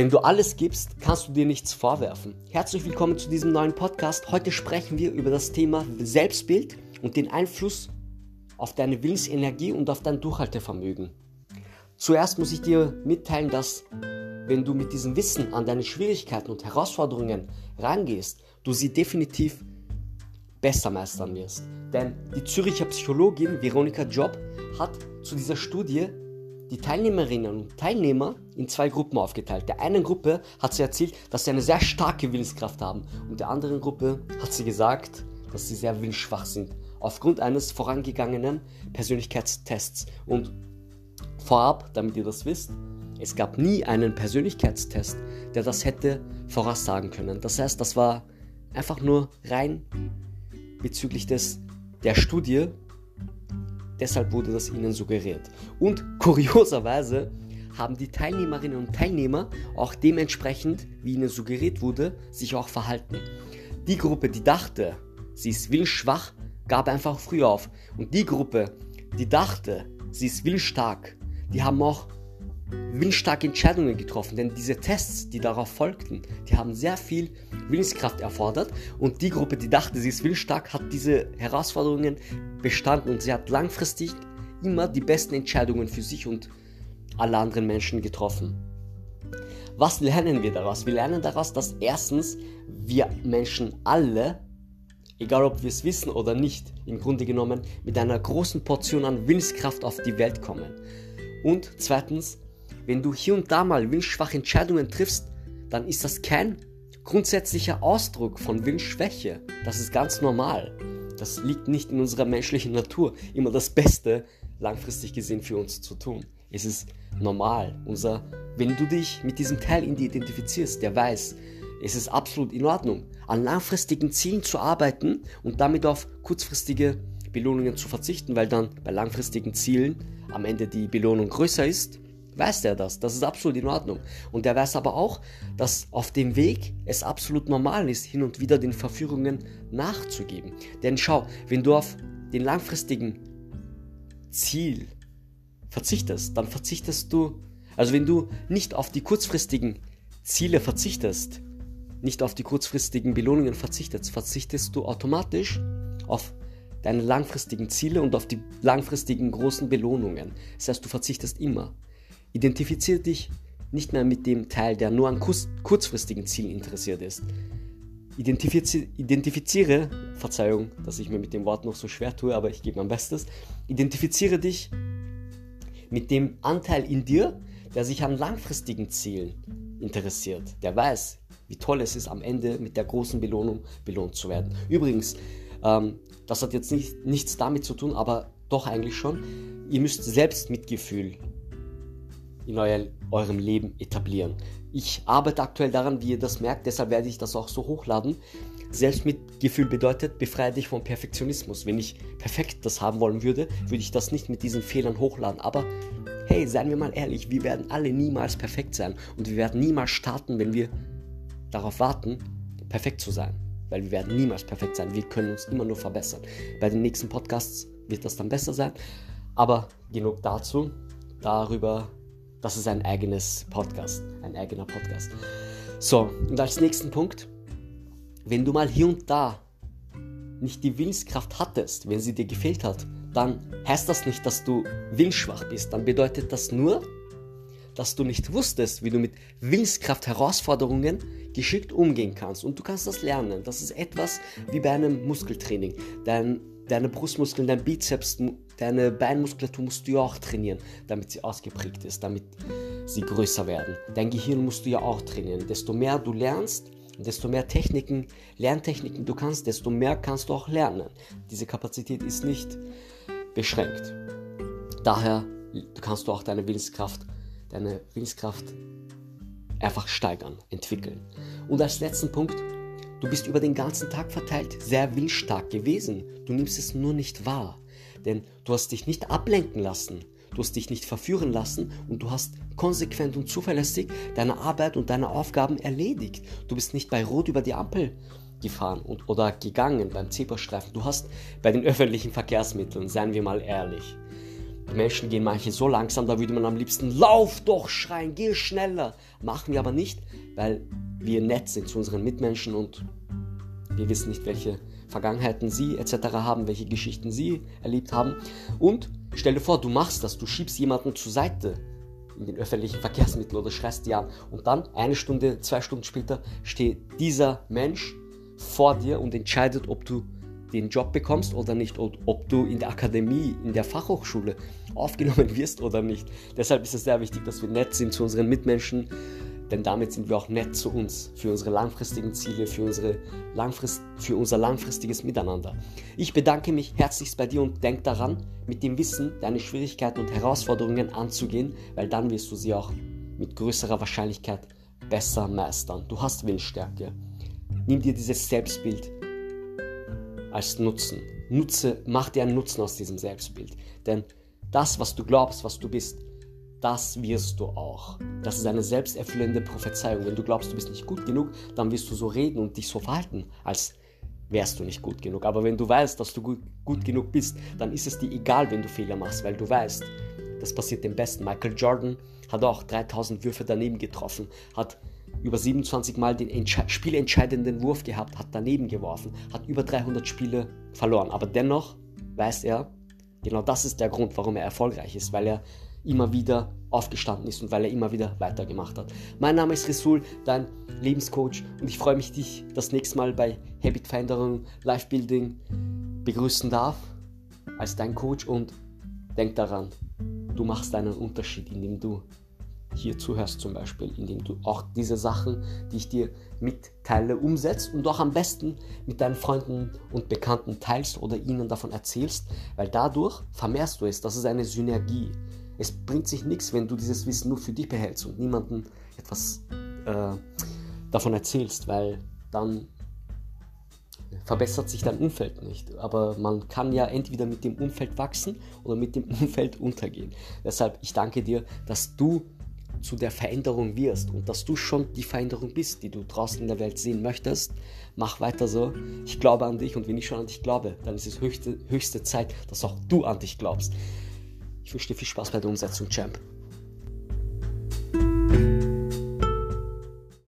Wenn du alles gibst, kannst du dir nichts vorwerfen. Herzlich willkommen zu diesem neuen Podcast. Heute sprechen wir über das Thema Selbstbild und den Einfluss auf deine Willensenergie und auf dein Durchhaltevermögen. Zuerst muss ich dir mitteilen, dass wenn du mit diesem Wissen an deine Schwierigkeiten und Herausforderungen rangehst, du sie definitiv besser meistern wirst. Denn die Züricher Psychologin Veronika Job hat zu dieser Studie die Teilnehmerinnen und Teilnehmer in zwei Gruppen aufgeteilt. Der einen Gruppe hat sie erzählt, dass sie eine sehr starke Willenskraft haben und der anderen Gruppe hat sie gesagt, dass sie sehr willensschwach sind. Aufgrund eines vorangegangenen Persönlichkeitstests. Und vorab, damit ihr das wisst, es gab nie einen Persönlichkeitstest, der das hätte voraussagen können. Das heißt, das war einfach nur rein bezüglich des, der Studie Deshalb wurde das ihnen suggeriert. Und kurioserweise haben die Teilnehmerinnen und Teilnehmer auch dementsprechend, wie ihnen suggeriert wurde, sich auch verhalten. Die Gruppe, die dachte, sie ist willensschwach, gab einfach früh auf. Und die Gruppe, die dachte, sie ist willensstark, die haben auch willensstarke Entscheidungen getroffen, denn diese Tests, die darauf folgten, die haben sehr viel Willenskraft erfordert und die Gruppe, die dachte, sie ist willensstark, hat diese Herausforderungen bestanden und sie hat langfristig immer die besten Entscheidungen für sich und alle anderen Menschen getroffen. Was lernen wir daraus? Wir lernen daraus, dass erstens wir Menschen alle, egal ob wir es wissen oder nicht, im Grunde genommen mit einer großen Portion an Willenskraft auf die Welt kommen. Und zweitens, wenn du hier und da mal willensschwache Entscheidungen triffst, dann ist das kein grundsätzlicher Ausdruck von Willensschwäche. Das ist ganz normal. Das liegt nicht in unserer menschlichen Natur, immer das Beste langfristig gesehen für uns zu tun. Es ist normal. Unser, wenn du dich mit diesem Teil in dir identifizierst, der weiß, es ist absolut in Ordnung, an langfristigen Zielen zu arbeiten und damit auf kurzfristige Belohnungen zu verzichten, weil dann bei langfristigen Zielen am Ende die Belohnung größer ist weiß er das. Das ist absolut in Ordnung. Und er weiß aber auch, dass auf dem Weg es absolut normal ist, hin und wieder den Verführungen nachzugeben. Denn schau, wenn du auf den langfristigen Ziel verzichtest, dann verzichtest du, also wenn du nicht auf die kurzfristigen Ziele verzichtest, nicht auf die kurzfristigen Belohnungen verzichtest, verzichtest du automatisch auf deine langfristigen Ziele und auf die langfristigen großen Belohnungen. Das heißt, du verzichtest immer. Identifiziere dich nicht mehr mit dem Teil, der nur an kurzfristigen Zielen interessiert ist. Identifiziere, identifiziere, Verzeihung, dass ich mir mit dem Wort noch so schwer tue, aber ich gebe mein Bestes. Identifiziere dich mit dem Anteil in dir, der sich an langfristigen Zielen interessiert. Der weiß, wie toll es ist, am Ende mit der großen Belohnung belohnt zu werden. Übrigens, ähm, das hat jetzt nicht, nichts damit zu tun, aber doch eigentlich schon. Ihr müsst Selbstmitgefühl in euer, eurem Leben etablieren. Ich arbeite aktuell daran, wie ihr das merkt, deshalb werde ich das auch so hochladen. Selbstmitgefühl bedeutet, befreie dich vom Perfektionismus. Wenn ich perfekt das haben wollen würde, würde ich das nicht mit diesen Fehlern hochladen. Aber hey, seien wir mal ehrlich, wir werden alle niemals perfekt sein und wir werden niemals starten, wenn wir darauf warten, perfekt zu sein. Weil wir werden niemals perfekt sein. Wir können uns immer nur verbessern. Bei den nächsten Podcasts wird das dann besser sein. Aber genug dazu. Darüber das ist ein eigenes Podcast, ein eigener Podcast. So, und als nächsten Punkt, wenn du mal hier und da nicht die Willenskraft hattest, wenn sie dir gefehlt hat, dann heißt das nicht, dass du willensschwach bist. Dann bedeutet das nur, dass du nicht wusstest, wie du mit Willenskraft Herausforderungen geschickt umgehen kannst. Und du kannst das lernen. Das ist etwas wie bei einem Muskeltraining. Dein deine Brustmuskeln, dein Bizeps, deine Beinmuskulatur musst du ja auch trainieren, damit sie ausgeprägt ist, damit sie größer werden. Dein Gehirn musst du ja auch trainieren. Desto mehr du lernst, desto mehr Techniken, Lerntechniken du kannst, desto mehr kannst du auch lernen. Diese Kapazität ist nicht beschränkt. Daher kannst du auch deine Willenskraft, deine Willenskraft einfach steigern, entwickeln. Und als letzten Punkt, Du bist über den ganzen Tag verteilt sehr willensstark gewesen. Du nimmst es nur nicht wahr. Denn du hast dich nicht ablenken lassen. Du hast dich nicht verführen lassen und du hast konsequent und zuverlässig deine Arbeit und deine Aufgaben erledigt. Du bist nicht bei Rot über die Ampel gefahren und, oder gegangen beim Zebrastreifen. Du hast bei den öffentlichen Verkehrsmitteln, seien wir mal ehrlich, Die Menschen gehen manche so langsam, da würde man am liebsten Lauf doch schreien, geh schneller. Machen wir aber nicht, weil wir nett sind zu unseren Mitmenschen und wir wissen nicht, welche Vergangenheiten sie etc. haben, welche Geschichten sie erlebt haben. Und stell dir vor, du machst das, du schiebst jemanden zur Seite in den öffentlichen Verkehrsmitteln oder schreist die an. Und dann, eine Stunde, zwei Stunden später, steht dieser Mensch vor dir und entscheidet, ob du den Job bekommst oder nicht, und ob du in der Akademie, in der Fachhochschule aufgenommen wirst oder nicht. Deshalb ist es sehr wichtig, dass wir nett sind zu unseren Mitmenschen, denn damit sind wir auch nett zu uns, für unsere langfristigen Ziele, für, unsere Langfrist, für unser langfristiges Miteinander. Ich bedanke mich herzlichst bei dir und denk daran, mit dem Wissen deine Schwierigkeiten und Herausforderungen anzugehen, weil dann wirst du sie auch mit größerer Wahrscheinlichkeit besser meistern. Du hast Willensstärke. Nimm dir dieses Selbstbild als Nutzen. Nutze, mach dir einen Nutzen aus diesem Selbstbild. Denn das, was du glaubst, was du bist, das wirst du auch. Das ist eine selbsterfüllende Prophezeiung. Wenn du glaubst, du bist nicht gut genug, dann wirst du so reden und dich so verhalten, als wärst du nicht gut genug. Aber wenn du weißt, dass du gut, gut genug bist, dann ist es dir egal, wenn du Fehler machst, weil du weißt, das passiert dem Besten. Michael Jordan hat auch 3000 Würfe daneben getroffen, hat über 27 Mal den Entsche spielentscheidenden Wurf gehabt, hat daneben geworfen, hat über 300 Spiele verloren. Aber dennoch weiß er, genau das ist der Grund, warum er erfolgreich ist, weil er immer wieder aufgestanden ist und weil er immer wieder weitergemacht hat. Mein Name ist Resul, dein Lebenscoach und ich freue mich, dich das nächste Mal bei Habitveränderung, Life Building begrüßen darf als dein Coach und denk daran, du machst einen Unterschied, indem du hier zuhörst zum Beispiel, indem du auch diese Sachen, die ich dir mitteile, umsetzt und auch am besten mit deinen Freunden und Bekannten teilst oder ihnen davon erzählst, weil dadurch vermehrst du es. Das ist eine Synergie. Es bringt sich nichts, wenn du dieses Wissen nur für dich behältst und niemandem etwas äh, davon erzählst, weil dann verbessert sich dein Umfeld nicht. Aber man kann ja entweder mit dem Umfeld wachsen oder mit dem Umfeld untergehen. Deshalb, ich danke dir, dass du zu der Veränderung wirst und dass du schon die Veränderung bist, die du draußen in der Welt sehen möchtest. Mach weiter so. Ich glaube an dich und wenn ich schon an dich glaube, dann ist es höchste, höchste Zeit, dass auch du an dich glaubst. Ich wünsche dir viel Spaß bei der Umsetzung, Champ.